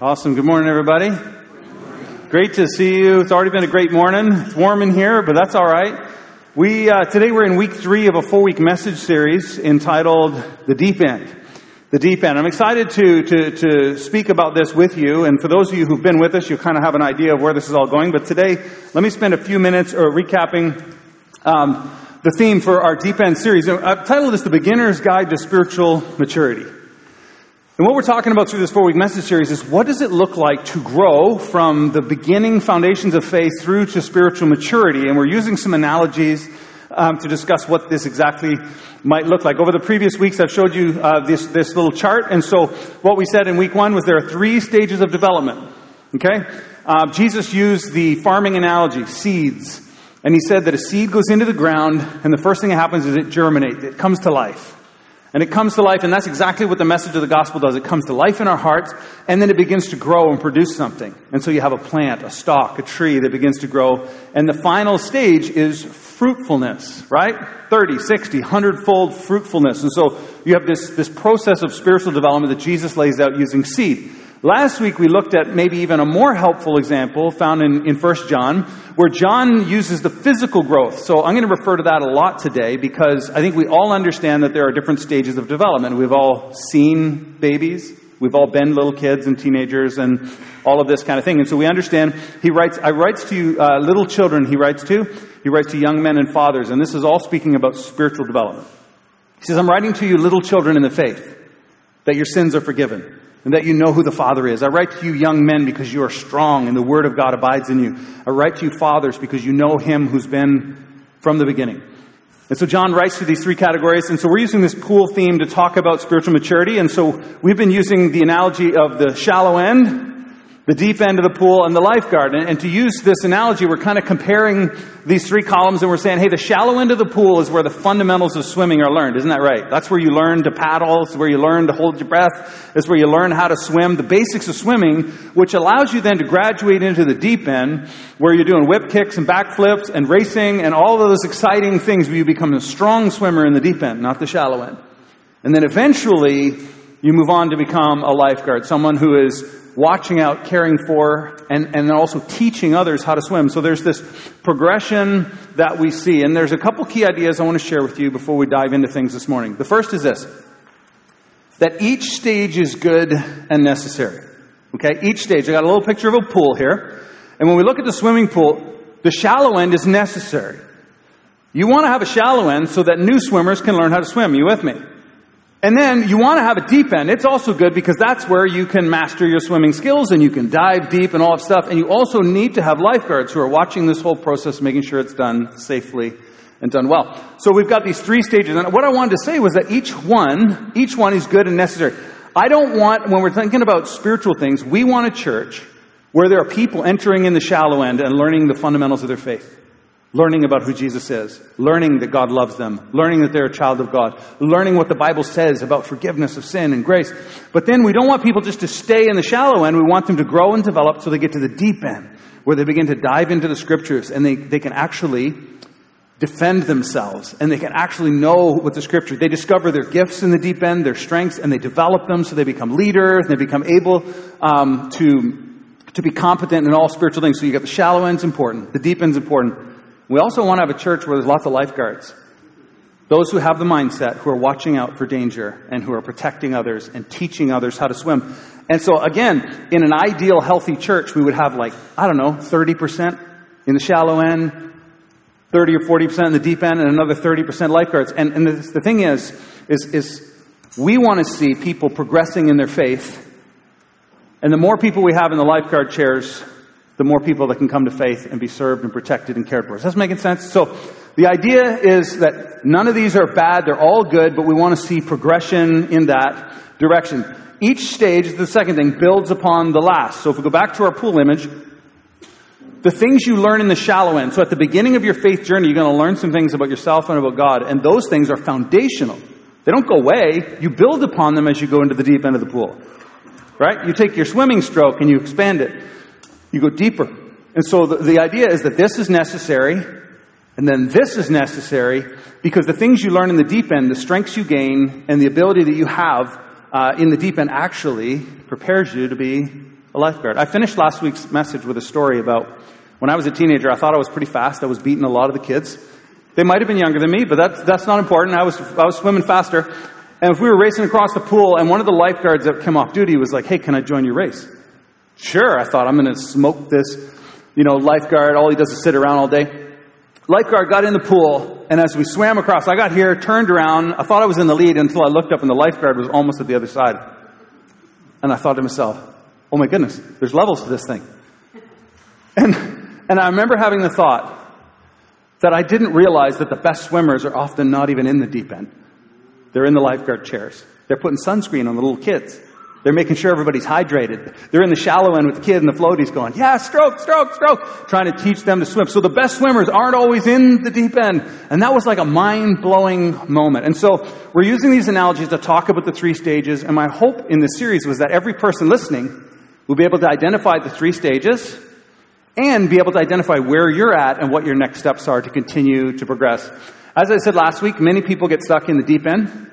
Awesome. Good morning, everybody. Great to see you. It's already been a great morning. It's warm in here, but that's all right. We uh, today we're in week three of a four-week message series entitled "The Deep End." The deep end. I'm excited to, to, to speak about this with you, and for those of you who've been with us, you kind of have an idea of where this is all going. But today, let me spend a few minutes or recapping um, the theme for our deep end series. I've titled this "The Beginner's Guide to Spiritual Maturity." And what we're talking about through this four week message series is what does it look like to grow from the beginning foundations of faith through to spiritual maturity? And we're using some analogies um, to discuss what this exactly might look like. Over the previous weeks, I've showed you uh, this, this little chart. And so what we said in week one was there are three stages of development. Okay? Uh, Jesus used the farming analogy, seeds. And he said that a seed goes into the ground, and the first thing that happens is it germinates, it comes to life. And it comes to life, and that's exactly what the message of the gospel does. It comes to life in our hearts, and then it begins to grow and produce something. And so you have a plant, a stalk, a tree that begins to grow. And the final stage is fruitfulness, right? 30, 60, 100 fold fruitfulness. And so you have this, this process of spiritual development that Jesus lays out using seed. Last week we looked at maybe even a more helpful example found in, in 1 John, where John uses the physical growth. So I'm going to refer to that a lot today because I think we all understand that there are different stages of development. We've all seen babies. We've all been little kids and teenagers and all of this kind of thing. And so we understand he writes, I writes to uh, little children he writes to. He writes to young men and fathers. And this is all speaking about spiritual development. He says, I'm writing to you little children in the faith that your sins are forgiven and that you know who the Father is. I write to you young men because you are strong and the Word of God abides in you. I write to you fathers because you know Him who's been from the beginning. And so John writes to these three categories, and so we're using this pool theme to talk about spiritual maturity, and so we've been using the analogy of the shallow end, the deep end of the pool and the lifeguard. And, and, to use this analogy, we're kind of comparing these three columns and we're saying, hey, the shallow end of the pool is where the fundamentals of swimming are learned. Isn't that right? That's where you learn to paddle. It's where you learn to hold your breath. It's where you learn how to swim, the basics of swimming, which allows you then to graduate into the deep end where you're doing whip kicks and backflips and racing and all of those exciting things where you become a strong swimmer in the deep end, not the shallow end. And then eventually you move on to become a lifeguard, someone who is watching out, caring for, and, and also teaching others how to swim. So there's this progression that we see. And there's a couple key ideas I want to share with you before we dive into things this morning. The first is this that each stage is good and necessary. Okay, each stage. I got a little picture of a pool here. And when we look at the swimming pool, the shallow end is necessary. You want to have a shallow end so that new swimmers can learn how to swim. You with me? And then you want to have a deep end. It's also good because that's where you can master your swimming skills and you can dive deep and all that stuff. And you also need to have lifeguards who are watching this whole process, making sure it's done safely and done well. So we've got these three stages. And what I wanted to say was that each one, each one is good and necessary. I don't want, when we're thinking about spiritual things, we want a church where there are people entering in the shallow end and learning the fundamentals of their faith learning about who Jesus is, learning that God loves them, learning that they're a child of God, learning what the Bible says about forgiveness of sin and grace. But then we don't want people just to stay in the shallow end. We want them to grow and develop so they get to the deep end, where they begin to dive into the scriptures and they, they can actually defend themselves and they can actually know what the scripture they discover their gifts in the deep end their strengths and they develop them so they become leaders and they become able um, to to be competent in all spiritual things. So you got the shallow end's important the deep end's important we also want to have a church where there's lots of lifeguards. Those who have the mindset, who are watching out for danger and who are protecting others and teaching others how to swim. And so again, in an ideal healthy church, we would have like, I don't know, 30% in the shallow end, 30 or 40% in the deep end, and another 30% lifeguards. And, and the, the thing is, is, is we want to see people progressing in their faith. And the more people we have in the lifeguard chairs, the more people that can come to faith and be served and protected and cared for. Is that making sense? So the idea is that none of these are bad, they're all good, but we want to see progression in that direction. Each stage, the second thing, builds upon the last. So if we go back to our pool image, the things you learn in the shallow end. So at the beginning of your faith journey, you're going to learn some things about yourself and about God, and those things are foundational. They don't go away. You build upon them as you go into the deep end of the pool. Right? You take your swimming stroke and you expand it. You go deeper. And so the, the idea is that this is necessary, and then this is necessary, because the things you learn in the deep end, the strengths you gain, and the ability that you have uh, in the deep end actually prepares you to be a lifeguard. I finished last week's message with a story about when I was a teenager, I thought I was pretty fast. I was beating a lot of the kids. They might have been younger than me, but that's, that's not important. I was, I was swimming faster. And if we were racing across the pool and one of the lifeguards that came off duty was like, hey, can I join your race? Sure. I thought I'm going to smoke this, you know, lifeguard. All he does is sit around all day. Lifeguard got in the pool, and as we swam across, I got here, turned around. I thought I was in the lead until I looked up and the lifeguard was almost at the other side. And I thought to myself, oh my goodness, there's levels to this thing. And, and I remember having the thought that I didn't realize that the best swimmers are often not even in the deep end. They're in the lifeguard chairs. They're putting sunscreen on the little kids. They're making sure everybody's hydrated. They're in the shallow end with the kid and the floaties going, yeah, stroke, stroke, stroke, trying to teach them to swim. So the best swimmers aren't always in the deep end. And that was like a mind blowing moment. And so we're using these analogies to talk about the three stages. And my hope in this series was that every person listening will be able to identify the three stages and be able to identify where you're at and what your next steps are to continue to progress. As I said last week, many people get stuck in the deep end.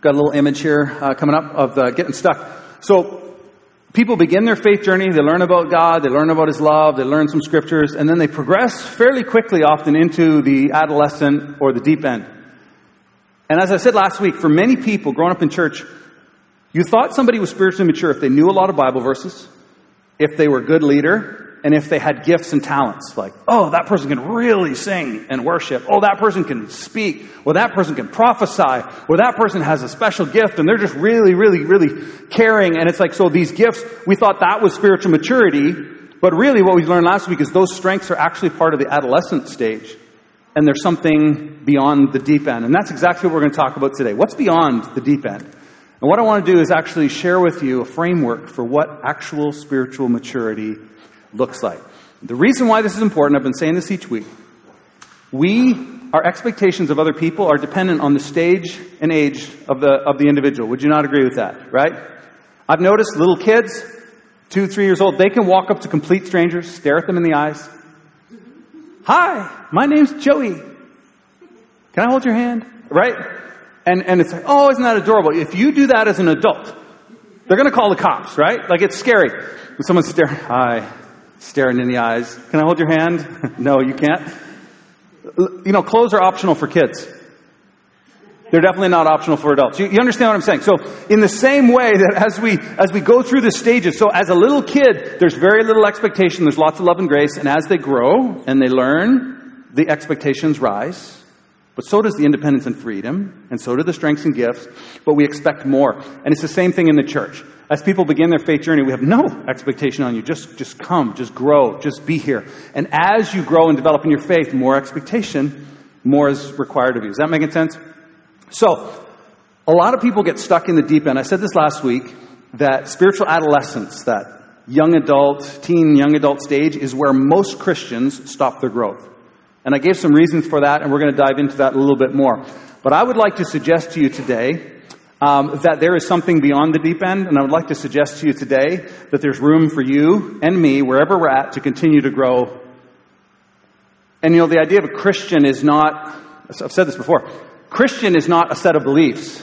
Got a little image here uh, coming up of uh, getting stuck. So people begin their faith journey, they learn about God, they learn about His love, they learn some scriptures, and then they progress fairly quickly often into the adolescent or the deep end. And as I said last week, for many people growing up in church, you thought somebody was spiritually mature if they knew a lot of Bible verses, if they were a good leader, and if they had gifts and talents, like, oh, that person can really sing and worship. Oh, that person can speak. Or that person can prophesy. Or that person has a special gift and they're just really, really, really caring. And it's like, so these gifts, we thought that was spiritual maturity. But really what we learned last week is those strengths are actually part of the adolescent stage. And there's something beyond the deep end. And that's exactly what we're going to talk about today. What's beyond the deep end? And what I want to do is actually share with you a framework for what actual spiritual maturity looks like. The reason why this is important, I've been saying this each week. We, our expectations of other people are dependent on the stage and age of the, of the individual. Would you not agree with that, right? I've noticed little kids, two, three years old, they can walk up to complete strangers, stare at them in the eyes. Hi, my name's Joey. Can I hold your hand? Right? And, and it's like, oh, isn't that adorable? If you do that as an adult, they're going to call the cops, right? Like it's scary. When someone's staring, hi, staring in the eyes. Can I hold your hand? no, you can't. You know, clothes are optional for kids. They're definitely not optional for adults. You, you, understand what I'm saying? So, in the same way that as we as we go through the stages, so as a little kid, there's very little expectation. There's lots of love and grace, and as they grow and they learn, the expectations rise. But so does the independence and freedom, and so do the strengths and gifts. But we expect more, and it's the same thing in the church. As people begin their faith journey, we have no expectation on you. Just, just come, just grow, just be here. And as you grow and develop in your faith, more expectation, more is required of you. Is that making sense? So, a lot of people get stuck in the deep end. I said this last week that spiritual adolescence, that young adult, teen, young adult stage, is where most Christians stop their growth. And I gave some reasons for that, and we're going to dive into that a little bit more. But I would like to suggest to you today um, that there is something beyond the deep end, and I would like to suggest to you today that there's room for you and me, wherever we're at, to continue to grow. And you know, the idea of a Christian is not, I've said this before, Christian is not a set of beliefs.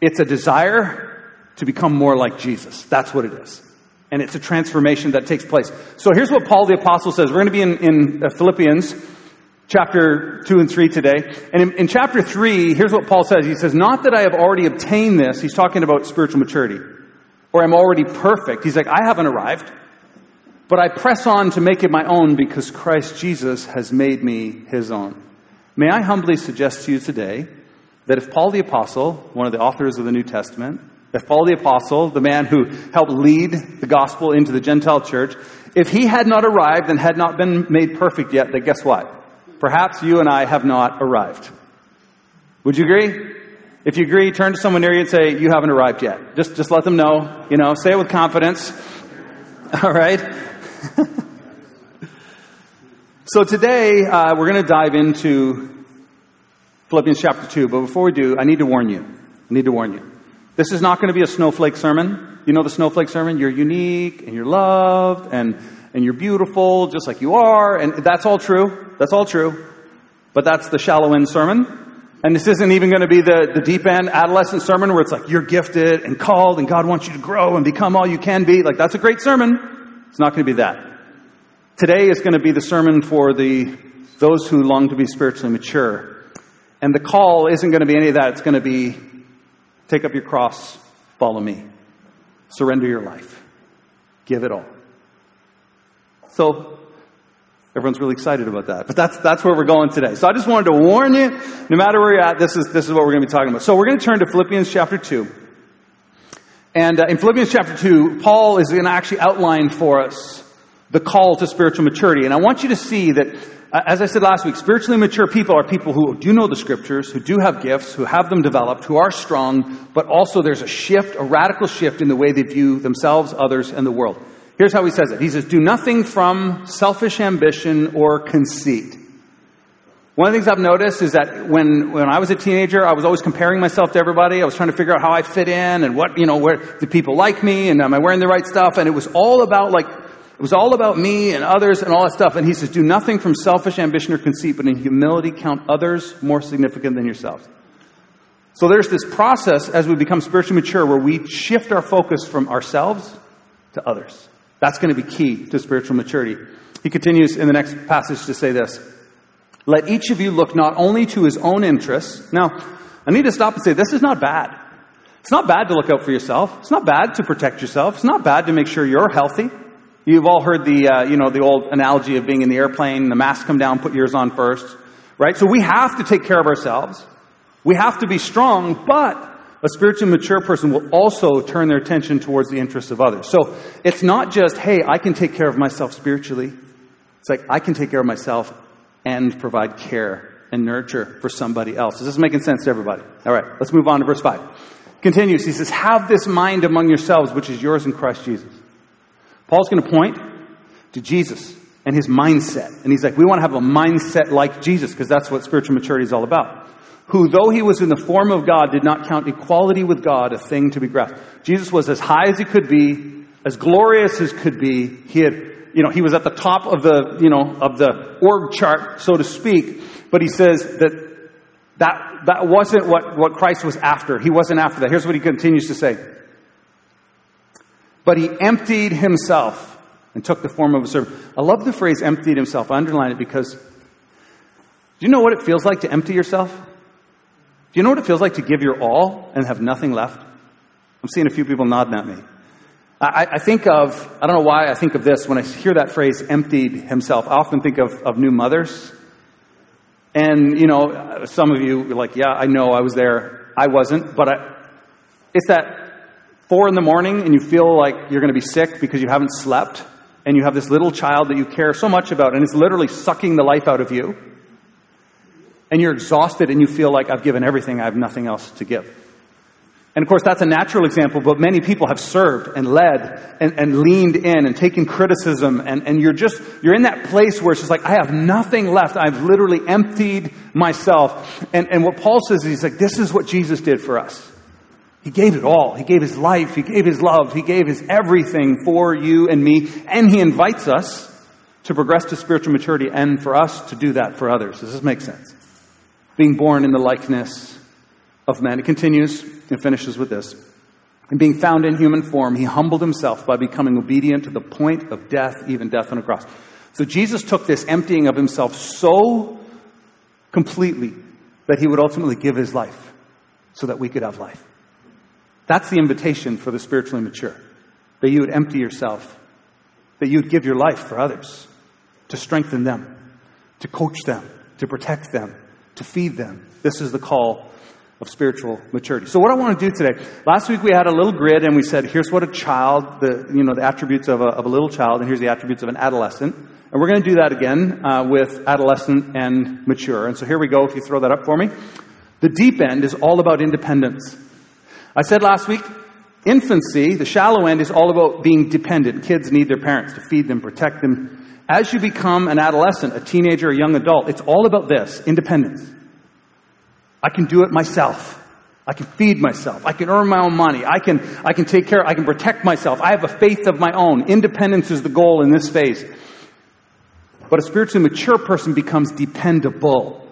It's a desire to become more like Jesus. That's what it is. And it's a transformation that takes place. So here's what Paul the Apostle says. We're going to be in, in uh, Philippians chapter 2 and 3 today. And in, in, chapter 3, here's what Paul says. He says, Not that I have already obtained this. He's talking about spiritual maturity. Or I'm already perfect. He's like, I haven't arrived. But I press on to make it my own because Christ Jesus has made me his own. May I humbly suggest to you today that if Paul the Apostle, one of the authors of the New Testament, if Paul the Apostle, the man who helped lead the gospel into the Gentile church, if he had not arrived and had not been made perfect yet, then guess what? Perhaps you and I have not arrived. Would you agree? If you agree, turn to someone near you and say, You haven't arrived yet. Just, just let them know. You know, say it with confidence. All right? so today, uh, we're going to dive into Philippians chapter 2. But before we do, I need to warn you. I need to warn you. This is not going to be a snowflake sermon. You know the snowflake sermon? You're unique and you're loved and and you're beautiful just like you are, and that's all true. That's all true. But that's the shallow end sermon. And this isn't even going to be the, the deep end adolescent sermon where it's like you're gifted and called and God wants you to grow and become all you can be. Like that's a great sermon. It's not going to be that. Today is going to be the sermon for the those who long to be spiritually mature. And the call isn't going to be any of that. It's going to be take up your cross, follow me. Surrender your life. Give it all. So everyone's really excited about that. But that's that's where we're going today. So I just wanted to warn you, no matter where you're at, this is this is what we're going to be talking about. So we're going to turn to Philippians chapter 2. And uh, in Philippians chapter 2, Paul is going to actually outline for us the call to spiritual maturity. And I want you to see that, uh, as I said last week, spiritually mature people are people who do know the scriptures, who do have gifts, who have them developed, who are strong, but also there's a shift, a radical shift in the way they view themselves, others, and the world. Here's how he says it. He says, do nothing from selfish ambition or conceit. One of the things I've noticed is that when, when I was a teenager, I was always comparing myself to everybody. I was trying to figure out how I fit in and what, you know, where do people like me and am I wearing the right stuff? And it was all about like it was all about me and others and all that stuff. And he says, do nothing from selfish ambition or conceit, but in humility count others more significant than yourselves. So there's this process as we become spiritually mature where we shift our focus from ourselves to others. That's going to be key to spiritual maturity. He continues in the next passage to say this. Let each of you look not only to his own interests. Now, I need to stop and say this is not bad. It's not bad to look out for yourself. It's not bad to protect yourself. It's not bad to make sure you're healthy. You've all heard the, uh, you know, the old analogy of being in the airplane, the mask come down, put yours on first, right? So we have to take care of ourselves. We have to be strong, but a spiritually mature person will also turn their attention towards the interests of others. So it's not just, hey, I can take care of myself spiritually. It's like, I can take care of myself and provide care and nurture for somebody else. Is this making sense to everybody? All right, let's move on to verse 5. Continues, he says, Have this mind among yourselves, which is yours in Christ Jesus Paul's going to point to Jesus and his mindset. And he's like, we want to have a mindset like Jesus because that's what spiritual maturity is all about. Who, though he was in the form of God, did not count equality with God a thing to be grasped. Jesus was as high as he could be, as glorious as could be. He had, you know, he was at the top of the, you know, of the org chart, so to speak. But he says that that, that wasn't what, what Christ was after. He wasn't after that. Here's what he continues to say. But he emptied himself and took the form of a servant. I love the phrase emptied himself. I underline it because do you know what it feels like to empty yourself? Do you know what it feels like to give your all and have nothing left? I'm seeing a few people nodding at me. I, I, think of, I don't know why I think of this when I hear that phrase, emptied himself. I often think of, of new mothers. And, you know, some of you are like, yeah, I know I was there. I wasn't, but I, it's that four in the morning and you feel like you're going to be sick because you haven't slept, and you have this little child that you care so much about, and it's literally sucking the life out of you, and you're exhausted and you feel like I've given everything, I have nothing else to give. And of course, that's a natural example, but many people have served and led and, and leaned in and taken criticism, and, and you're just, you're in that place where it's just like, I have nothing left. I've literally emptied myself. And, and what Paul says is, he's like, this is what Jesus did for us. He gave it all. He gave his life. He gave his love. He gave his everything for you and me. And he invites us to progress to spiritual maturity and for us to do that for others. Does this make sense? Being born in the likeness of man. It continues and finishes with this. And being found in human form, he humbled himself by becoming obedient to the point of death, even death on a cross. So Jesus took this emptying of himself so completely that he would ultimately give his life so that we could have life. That's the invitation for the spiritually mature. That you would empty yourself, that you would give your life for others, to strengthen them, to coach them, to protect them, to feed them. This is the call of spiritual maturity. So what I want to do today, last week we had a little grid and we said, here's what a child, the, you know, the attributes of a, of a little child, and here's the attributes of an adolescent. And we're going to do that again uh, with adolescent and mature. And so here we go, if you throw that up for me. The deep end is all about independence. I said last week, infancy, the shallow end, is all about being dependent. Kids need their parents to feed them, protect them. As you become an adolescent, a teenager, a young adult, it's all about this independence. I can do it myself. I can feed myself. I can earn my own money. I can, I can take care, I can protect myself. I have a faith of my own. Independence is the goal in this phase. But a spiritually mature person becomes dependable.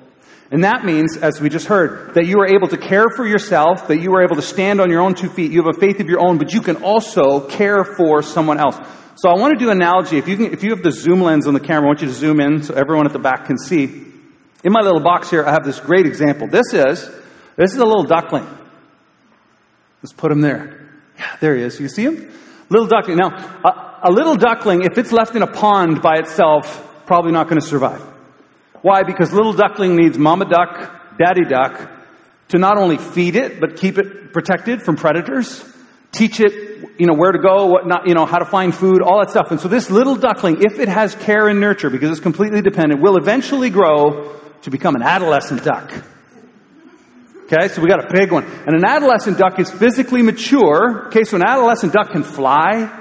And that means, as we just heard, that you are able to care for yourself, that you are able to stand on your own two feet, you have a faith of your own, but you can also care for someone else. So I want to do an analogy. If you, can, if you have the zoom lens on the camera, I want you to zoom in so everyone at the back can see. In my little box here, I have this great example. This is, this is a little duckling. Let's put him there. Yeah, there he is. You see him? Little duckling. Now, a, a little duckling, if it's left in a pond by itself, probably not going to survive. Why? Because little duckling needs mama duck, daddy duck to not only feed it, but keep it protected from predators, teach it, you know, where to go, what not, you know, how to find food, all that stuff. And so this little duckling, if it has care and nurture, because it's completely dependent, will eventually grow to become an adolescent duck. Okay, so we got a big one. And an adolescent duck is physically mature. Okay, so an adolescent duck can fly.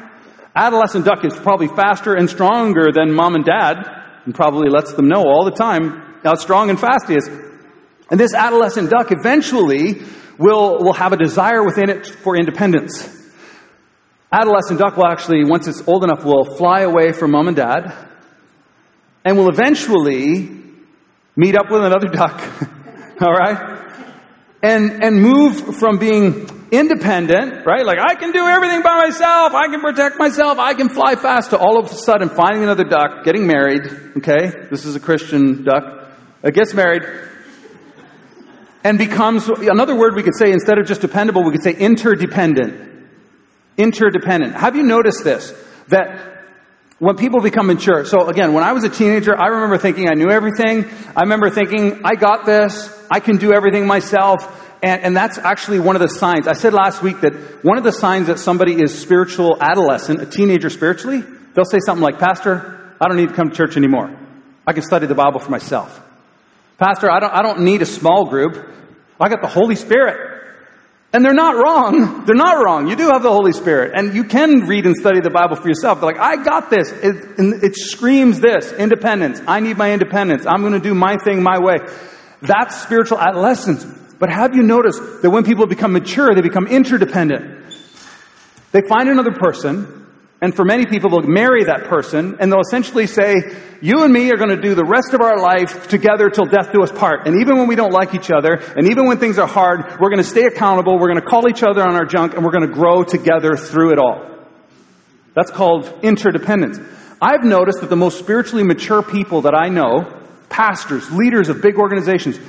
Adolescent duck is probably faster and stronger than mom and dad, and probably lets them know all the time how strong and fast he is. And this adolescent duck eventually will, will have a desire within it for independence. Adolescent duck will actually, once it's old enough, will fly away from mom and dad, and will eventually meet up with another duck. all right? and, and move from being independent, right? Like, I can do everything by myself. I can protect myself. I can fly fast to all of a sudden finding another duck, getting married. Okay. This is a Christian duck. It gets married and becomes, another word we could say instead of just dependable, we could say interdependent. Interdependent. Have you noticed this? That when people become mature, so again, when I was a teenager, I remember thinking I knew everything. I remember thinking, I got this. I can do everything myself. And, and, that's actually one of the signs. I said last week that one of the signs that somebody is spiritual adolescent, a teenager spiritually, they'll say something like, Pastor, I don't need to come to church anymore. I can study the Bible for myself. Pastor, I don't, I don't need a small group. I got the Holy Spirit. And they're not wrong. They're not wrong. You do have the Holy Spirit. And you can read and study the Bible for yourself. They're like, I got this. It, it screams this independence. I need my independence. I'm going to do my thing my way. That's spiritual adolescence. But have you noticed that when people become mature, they become interdependent? They find another person, and for many people, they'll marry that person, and they'll essentially say, You and me are going to do the rest of our life together till death do us part. And even when we don't like each other, and even when things are hard, we're going to stay accountable, we're going to call each other on our junk, and we're going to grow together through it all. That's called interdependence. I've noticed that the most spiritually mature people that I know, pastors, leaders of big organizations,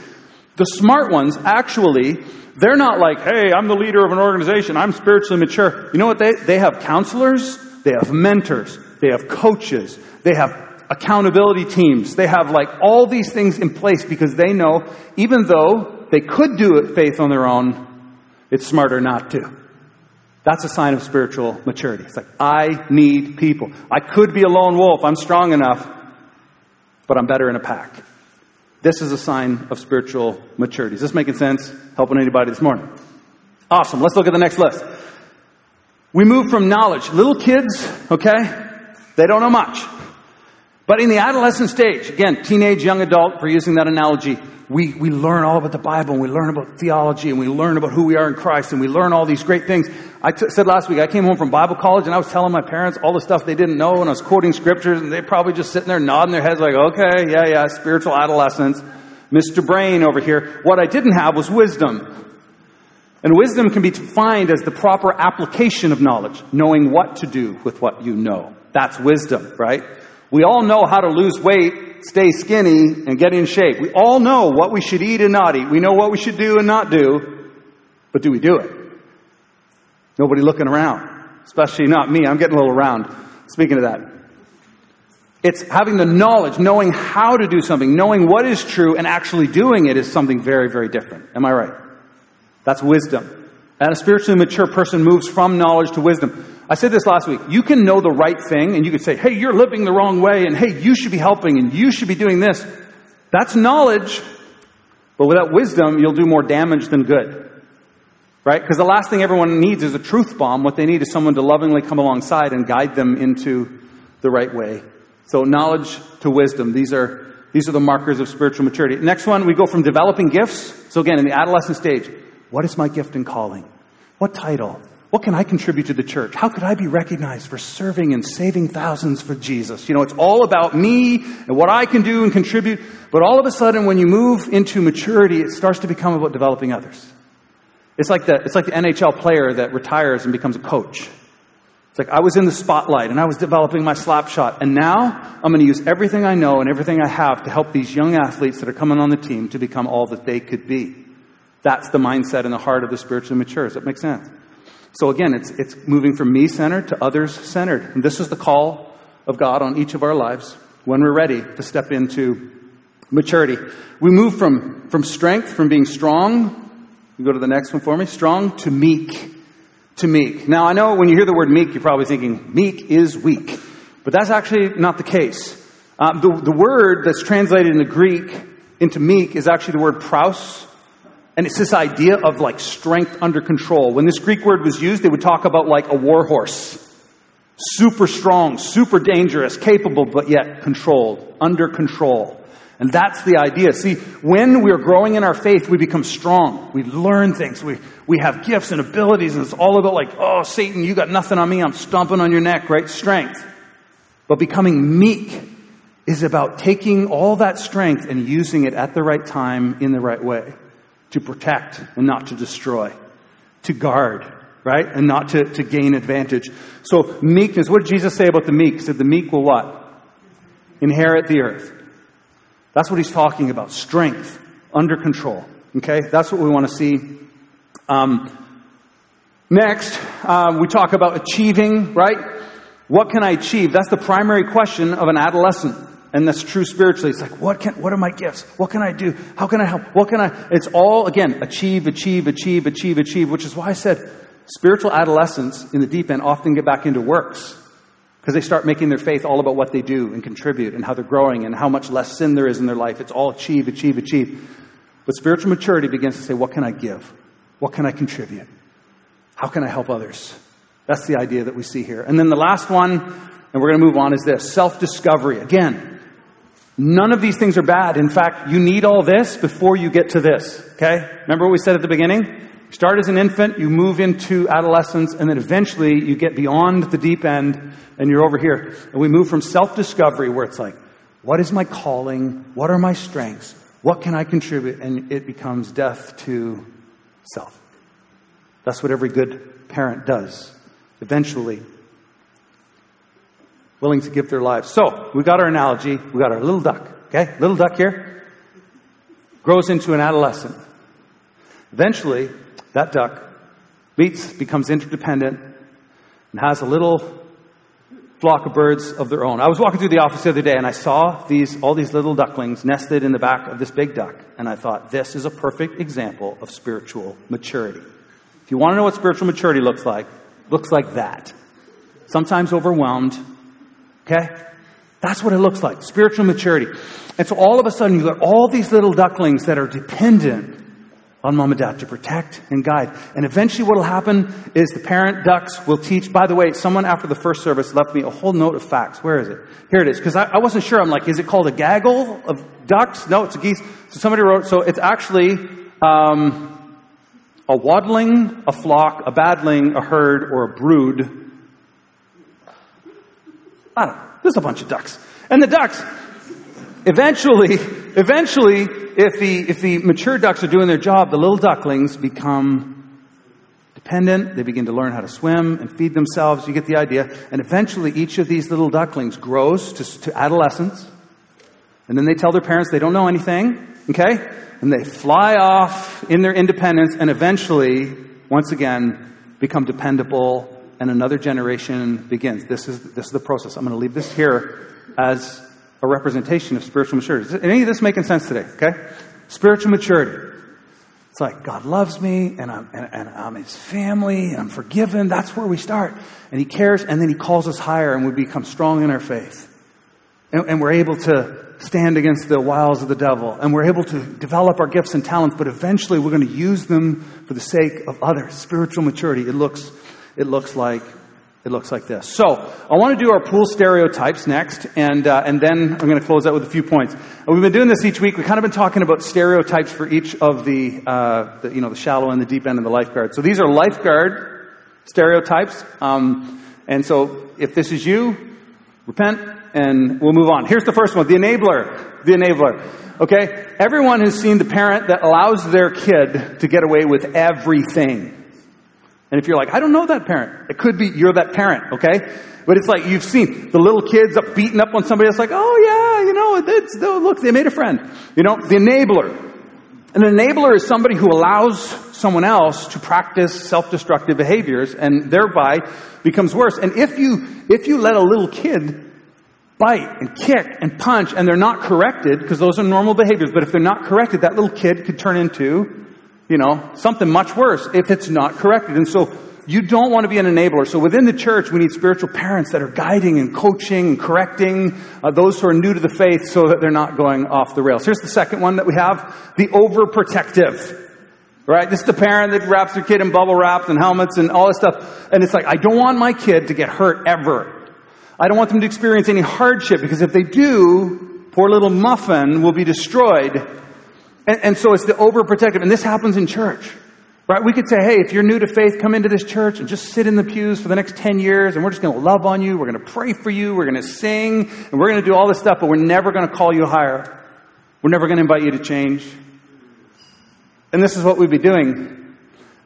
the smart ones actually they're not like, hey, I'm the leader of an organization. I'm spiritually mature. You know what? They, they have counselors. They have mentors. They have coaches. They have accountability teams. They have like all these things in place because they know even though they could do it faith on their own, it's smarter not to. That's a sign of spiritual maturity. It's like, I need people. I could be a lone wolf. I'm strong enough, but I'm better in a pack. This is a sign of spiritual maturity. Is this making sense? Helping anybody this morning? Awesome. Let's look at the next list. We move from knowledge. Little kids, okay, they don't know much. But in the adolescent stage, again, teenage, young adult, for using that analogy, we, we learn all about the Bible and we learn about theology and we learn about who we are in Christ and we learn all these great things. I t- said last week, I came home from Bible college and I was telling my parents all the stuff they didn't know and I was quoting scriptures and they probably just sitting there nodding their heads like, okay, yeah, yeah, spiritual adolescence. Mr. Brain over here. What I didn't have was wisdom. And wisdom can be defined as the proper application of knowledge, knowing what to do with what you know. That's wisdom, right? We all know how to lose weight, stay skinny, and get in shape. We all know what we should eat and not eat. We know what we should do and not do. But do we do it? Nobody looking around. Especially not me. I'm getting a little round. Speaking of that. It's having the knowledge, knowing how to do something, knowing what is true, and actually doing it is something very, very different. Am I right? That's wisdom. And a spiritually mature person moves from knowledge to wisdom. I said this last week. You can know the right thing and you can say, hey, you're living the wrong way and hey, you should be helping and you should be doing this. That's knowledge. But without wisdom, you'll do more damage than good. Right? Because the last thing everyone needs is a truth bomb. What they need is someone to lovingly come alongside and guide them into the right way. So knowledge to wisdom. These are, these are the markers of spiritual maturity. Next one, we go from developing gifts. So again, in the adolescent stage, what is my gift and calling? What title? what can I contribute to the church? How could I be recognized for serving and saving thousands for Jesus? You know, it's all about me and what I can do and contribute. But all of a sudden, when you move into maturity, it starts to become about developing others. It's like the, it's like the NHL player that retires and becomes a coach. It's like I was in the spotlight and I was developing my slap shot. And now I'm going to use everything I know and everything I have to help these young athletes that are coming on the team to become all that they could be. That's the mindset in the heart of the spiritually mature. Does that make sense? So again, it's, it's moving from me centered to others centered. And this is the call of God on each of our lives when we're ready to step into maturity. We move from, from strength, from being strong. You go to the next one for me. Strong to meek. To meek. Now I know when you hear the word meek, you're probably thinking meek is weak. But that's actually not the case. Uh, the, the word that's translated in the Greek into meek is actually the word praus, and it's this idea of like strength under control. When this Greek word was used, they would talk about like a war horse. Super strong, super dangerous, capable, but yet controlled, under control. And that's the idea. See, when we're growing in our faith, we become strong. We learn things. We, we have gifts and abilities, and it's all about like, oh, Satan, you got nothing on me. I'm stomping on your neck, right? Strength. But becoming meek is about taking all that strength and using it at the right time in the right way to protect and not to destroy, to guard, right? And not to, to gain advantage. So meekness, what did Jesus say about the meek? He said the meek will what? Inherit the earth. That's what he's talking about. Strength, under control. Okay? That's what we want to see. Um, next, uh, we talk about achieving, right? What can I achieve? That's the primary question of an adolescent. And that's true spiritually. It's like, what can, what are my gifts? What can I do? How can I help? What can I, it's all, again, achieve, achieve, achieve, achieve, achieve, which is why I said spiritual adolescents in the deep end often get back into works. Because they start making their faith all about what they do and contribute and how they're growing and how much less sin there is in their life. It's all achieve, achieve, achieve. But spiritual maturity begins to say, what can I give? What can I contribute? How can I help others? That's the idea that we see here. And then the last one, and we're going to move on, is this self discovery. Again, None of these things are bad. In fact, you need all this before you get to this. Okay? Remember what we said at the beginning? You start as an infant, you move into adolescence, and then eventually you get beyond the deep end and you're over here. And we move from self discovery where it's like, what is my calling? What are my strengths? What can I contribute? And it becomes death to self. That's what every good parent does. Eventually, willing to give their lives. So, we got our analogy. We got our little duck, okay? Little duck here grows into an adolescent. Eventually, that duck meets, becomes interdependent, and has a little flock of birds of their own. I was walking through the office the other day and I saw these, all these little ducklings nested in the back of this big duck. And I thought, this is a perfect example of spiritual maturity. If you want to know what spiritual maturity looks like, looks like that. Sometimes overwhelmed, Okay? That's what it looks like. Spiritual maturity. And so all of a sudden, you've got all these little ducklings that are dependent on mom and dad to protect and guide. And eventually what will happen is the parent ducks will teach. By the way, someone after the first service left me a whole note of facts. Where is it? Here it is. Because I, I, wasn't sure. I'm like, is it called a gaggle of ducks? No, it's a geese. So somebody wrote, so it's actually um, a waddling, a flock, a badling, a herd, or a brood I don't know. There's a bunch of ducks. And the ducks, eventually, eventually, if the, if the mature ducks are doing their job, the little ducklings become dependent. They begin to learn how to swim and feed themselves. You get the idea. And eventually, each of these little ducklings grows to, to adolescence. And then they tell their parents they don't know anything. Okay? And they fly off in their independence and eventually, once again, become dependable and another generation begins. This is, this is the process. I'm going to leave this here as a representation of spiritual maturity. Is any of this making sense today? Okay? Spiritual maturity. It's like God loves me and I'm, and, and I'm his family and I'm forgiven. That's where we start. And he cares and then he calls us higher and we become strong in our faith. And, and we're able to stand against the wiles of the devil and we're able to develop our gifts and talents, but eventually we're going to use them for the sake of others. Spiritual maturity. It looks it looks like it looks like this. So I want to do our pool stereotypes next, and uh, and then I'm going to close out with a few points. We've been doing this each week. We've kind of been talking about stereotypes for each of the, uh, the you know the shallow and the deep end and the lifeguard. So these are lifeguard stereotypes. Um, and so if this is you, repent and we'll move on. Here's the first one the enabler. The enabler. Okay? Everyone has seen the parent that allows their kid to get away with everything. And if you're like, I don't know that parent, it could be you're that parent, okay? But it's like you've seen the little kids up beating up on somebody else, like, oh yeah, you know, it's, oh, look, they made a friend. You know, the enabler. An enabler is somebody who allows someone else to practice self-destructive behaviors and thereby becomes worse. And if you, if you let a little kid bite and kick and punch and they're not corrected, because those are normal behaviors, but if they're not corrected, that little kid could turn into, you know, something much worse if it's not corrected. And so you don't want to be an enabler. So within the church, we need spiritual parents that are guiding and coaching and correcting uh, those who are new to the faith so that they're not going off the rails. Here's the second one that we have the overprotective. Right? This is the parent that wraps their kid in bubble wraps and helmets and all this stuff. And it's like, I don't want my kid to get hurt ever. I don't want them to experience any hardship because if they do, poor little muffin will be destroyed. And, and so it's the overprotective. And this happens in church. Right? We could say, hey, if you're new to faith, come into this church and just sit in the pews for the next 10 years and we're just going to love on you. We're going to pray for you. We're going to sing and we're going to do all this stuff, but we're never going to call you higher. We're never going to invite you to change. And this is what we'd be doing.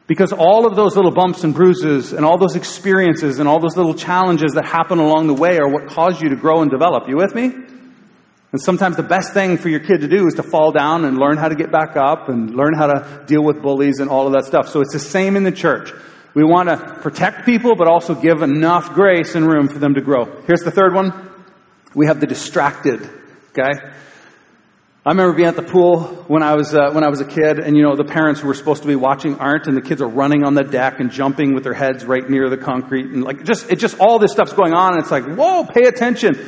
Because all of those little bumps and bruises and all those experiences and all those little challenges that happen along the way are what cause you to grow and develop. You with me? And sometimes the best thing for your kid to do is to fall down and learn how to get back up and learn how to deal with bullies and all of that stuff. So it's the same in the church. We want to protect people, but also give enough grace and room for them to grow. Here's the third one. We have the distracted. Okay? I remember being at the pool when I was uh, when I was a kid, and you know the parents who were supposed to be watching aren't, and the kids are running on the deck and jumping with their heads right near the concrete, and like just it just all this stuff's going on, and it's like whoa, pay attention.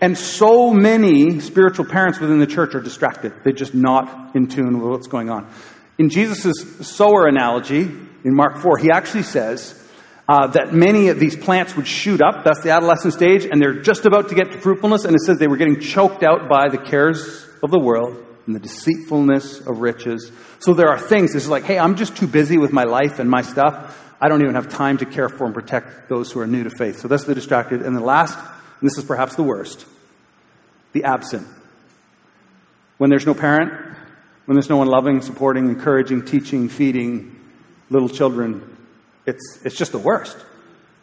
And so many spiritual parents within the church are distracted. They're just not in tune with what's going on. In Jesus' sower analogy, in Mark 4, he actually says uh, that many of these plants would shoot up. That's the adolescent stage, and they're just about to get to fruitfulness. And it says they were getting choked out by the cares of the world and the deceitfulness of riches. So there are things, it's like, hey, I'm just too busy with my life and my stuff. I don't even have time to care for and protect those who are new to faith. So that's the distracted. And the last and this is perhaps the worst the absent. When there's no parent, when there's no one loving, supporting, encouraging, teaching, feeding little children, it's, it's just the worst.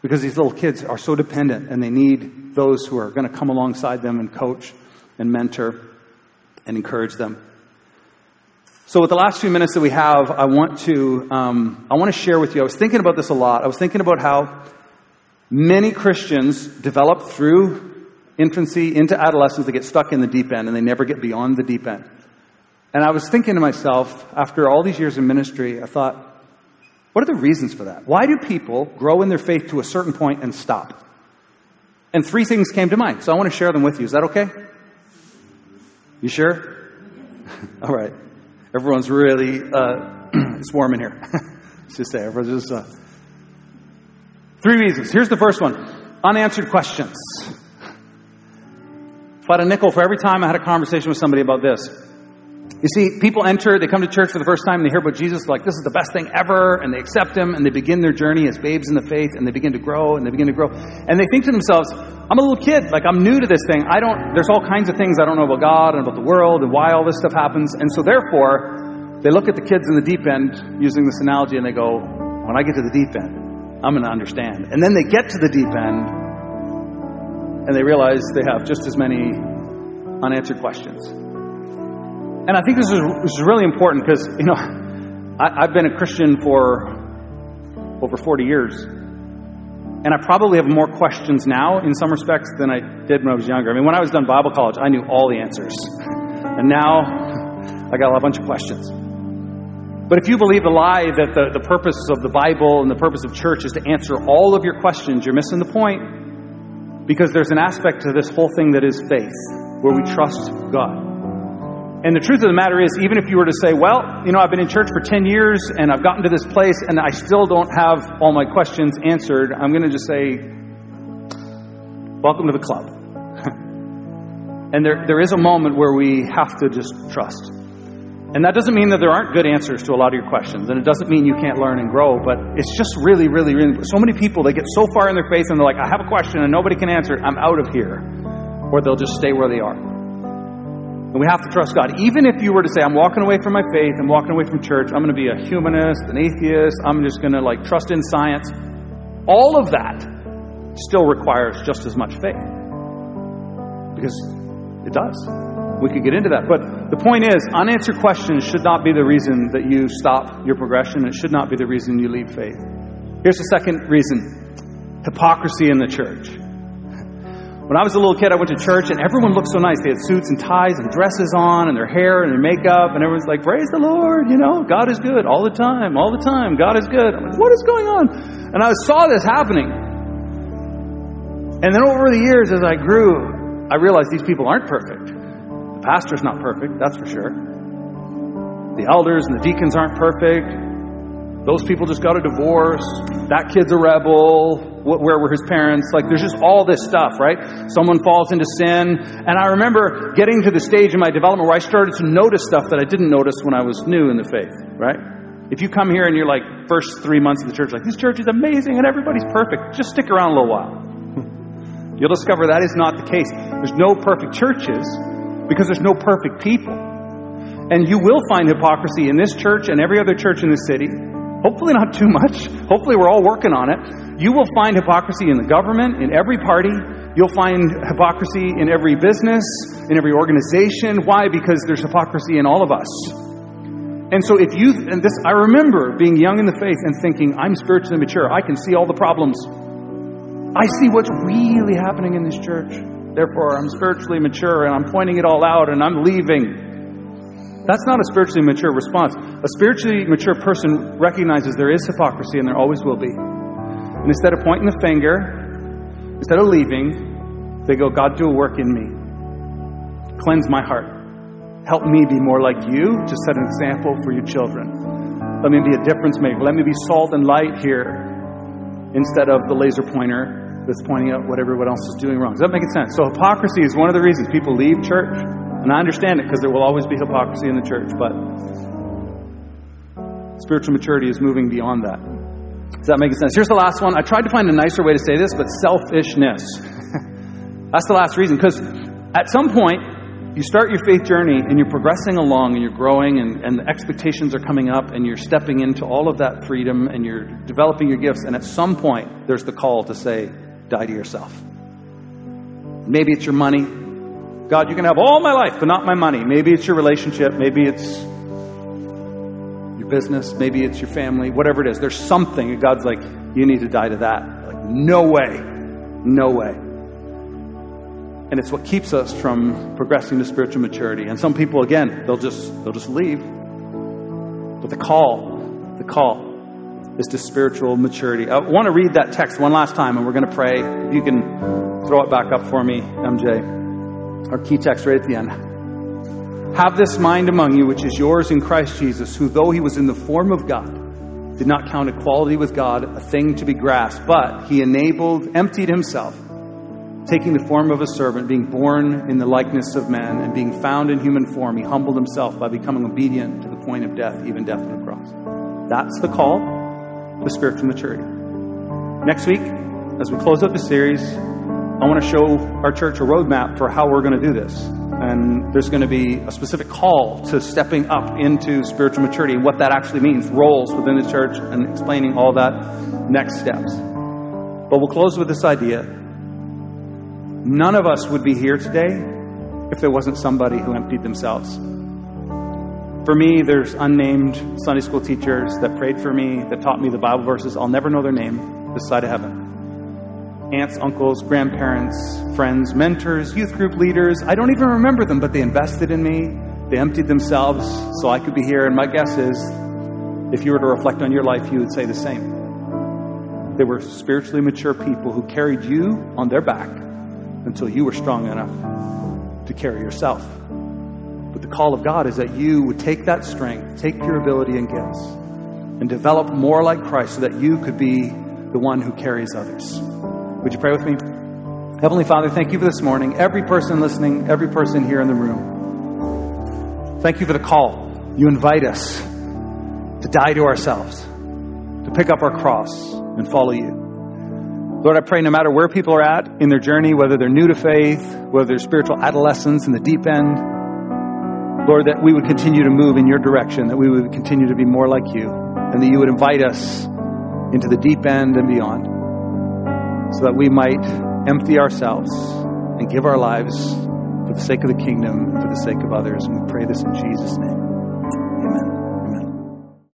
Because these little kids are so dependent and they need those who are going to come alongside them and coach and mentor and encourage them. So, with the last few minutes that we have, I want to um, I want to share with you. I was thinking about this a lot. I was thinking about how Many Christians develop through infancy into adolescence, they get stuck in the deep end and they never get beyond the deep end. And I was thinking to myself, after all these years in ministry, I thought, what are the reasons for that? Why do people grow in their faith to a certain point and stop? And three things came to mind, so I want to share them with you. Is that okay? You sure? all right. Everyone's really, uh, it's warm in here. Just say, everyone's just, uh, Three reasons. Here's the first one unanswered questions. If a nickel for every time I had a conversation with somebody about this. You see, people enter, they come to church for the first time, and they hear about Jesus, like, this is the best thing ever, and they accept him, and they begin their journey as babes in the faith, and they begin to grow, and they begin to grow. And they think to themselves, I'm a little kid, like, I'm new to this thing. I don't, there's all kinds of things I don't know about God and about the world and why all this stuff happens. And so, therefore, they look at the kids in the deep end, using this analogy, and they go, when I get to the deep end, I'm going to understand. And then they get to the deep end and they realize they have just as many unanswered questions. And I think this is, this is really important because, you know, I, I've been a Christian for over 40 years. And I probably have more questions now in some respects than I did when I was younger. I mean, when I was done Bible college, I knew all the answers. And now I got a bunch of questions. But if you believe the lie that the, the purpose of the Bible and the purpose of church is to answer all of your questions, you're missing the point. Because there's an aspect to this whole thing that is faith, where we trust God. And the truth of the matter is, even if you were to say, well, you know, I've been in church for 10 years and I've gotten to this place and I still don't have all my questions answered, I'm going to just say, welcome to the club. and there, there is a moment where we have to just trust. And that doesn't mean that there aren't good answers to a lot of your questions, and it doesn't mean you can't learn and grow, but it's just really, really, really. So many people, they get so far in their faith and they're like, I have a question and nobody can answer it, I'm out of here. Or they'll just stay where they are. And we have to trust God. Even if you were to say, I'm walking away from my faith, I'm walking away from church, I'm going to be a humanist, an atheist, I'm just going to like trust in science, all of that still requires just as much faith. Because it does. We could get into that. But the point is, unanswered questions should not be the reason that you stop your progression. It should not be the reason you leave faith. Here's the second reason hypocrisy in the church. When I was a little kid, I went to church and everyone looked so nice. They had suits and ties and dresses on and their hair and their makeup, and everyone's like, Praise the Lord, you know, God is good all the time, all the time. God is good. I'm like, What is going on? And I saw this happening. And then over the years, as I grew, I realized these people aren't perfect. Pastor's not perfect, that's for sure. The elders and the deacons aren't perfect. Those people just got a divorce. That kid's a rebel. Where were his parents? Like, there's just all this stuff, right? Someone falls into sin. And I remember getting to the stage in my development where I started to notice stuff that I didn't notice when I was new in the faith, right? If you come here and you're like, first three months of the church, like, this church is amazing and everybody's perfect, just stick around a little while. You'll discover that is not the case. There's no perfect churches because there's no perfect people. And you will find hypocrisy in this church and every other church in the city. Hopefully, not too much. Hopefully, we're all working on it. You will find hypocrisy in the government, in every party. You'll find hypocrisy in every business, in every organization. Why? Because there's hypocrisy in all of us. And so, if you, and this, I remember being young in the faith and thinking, I'm spiritually mature. I can see all the problems. I see what's really happening in this church. Therefore, I'm spiritually mature and I'm pointing it all out and I'm leaving. That's not a spiritually mature response. A spiritually mature person recognizes there is hypocrisy and there always will be. And instead of pointing the finger, instead of leaving, they go, God, do a work in me. Cleanse my heart. Help me be more like you to set an example for your children. Let me be a difference maker. Let me be salt and light here instead of the laser pointer that's pointing out what everyone else is doing wrong. Does that make sense? So hypocrisy is one of the reasons people leave church. And I understand it because there will always be hypocrisy in the church, but spiritual maturity is moving beyond that. Does that make sense? Here's the last one. I tried to find a nicer way to say this, but selfishness. That's the last reason. Because at some point, you start your faith journey and you're progressing along and you're growing and, and the expectations are coming up and you're stepping into all of that freedom and you're developing your gifts. And at some point, there's the call to say, die to yourself. Maybe it's your money. God, you can have all my life, but not my money. Maybe it's your relationship. Maybe it's your business. Maybe it's your family. Whatever it is, there's something. And God's like, you need to die to that. Like, no way. No way. And it's what keeps us from progressing to spiritual maturity. And some people, again, they'll just they'll just leave. But the call, the call is to spiritual maturity. I want to read that text one last time, and we're going to pray. If you can throw it back up for me, MJ. Our key text right at the end. Have this mind among you, which is yours in Christ Jesus, who, though he was in the form of God, did not count equality with God a thing to be grasped, but he enabled, emptied himself, taking the form of a servant, being born in the likeness of man, and being found in human form, he humbled himself by becoming obedient to the point of death, even death on the cross. That's the call to spiritual maturity. Next week, as we close out the series, I want to show our church a roadmap for how we're going to do this. And there's going to be a specific call to stepping up into spiritual maturity and what that actually means, roles within the church, and explaining all that next steps. But we'll close with this idea. None of us would be here today if there wasn't somebody who emptied themselves. For me, there's unnamed Sunday school teachers that prayed for me, that taught me the Bible verses. I'll never know their name this side of heaven aunts, uncles, grandparents, friends, mentors, youth group leaders. I don't even remember them, but they invested in me. They emptied themselves so I could be here. And my guess is, if you were to reflect on your life, you would say the same. They were spiritually mature people who carried you on their back until you were strong enough to carry yourself. But the call of God is that you would take that strength, take your ability and gifts, and develop more like Christ so that you could be the one who carries others. Would you pray with me? Heavenly Father, thank you for this morning. Every person listening, every person here in the room. Thank you for the call. You invite us to die to ourselves, to pick up our cross and follow you. Lord, I pray no matter where people are at in their journey, whether they're new to faith, whether they're spiritual adolescents in the deep end, Lord, that we would continue to move in your direction, that we would continue to be more like you, and that you would invite us into the deep end and beyond, so that we might empty ourselves and give our lives for the sake of the kingdom and for the sake of others. And we pray this in Jesus' name.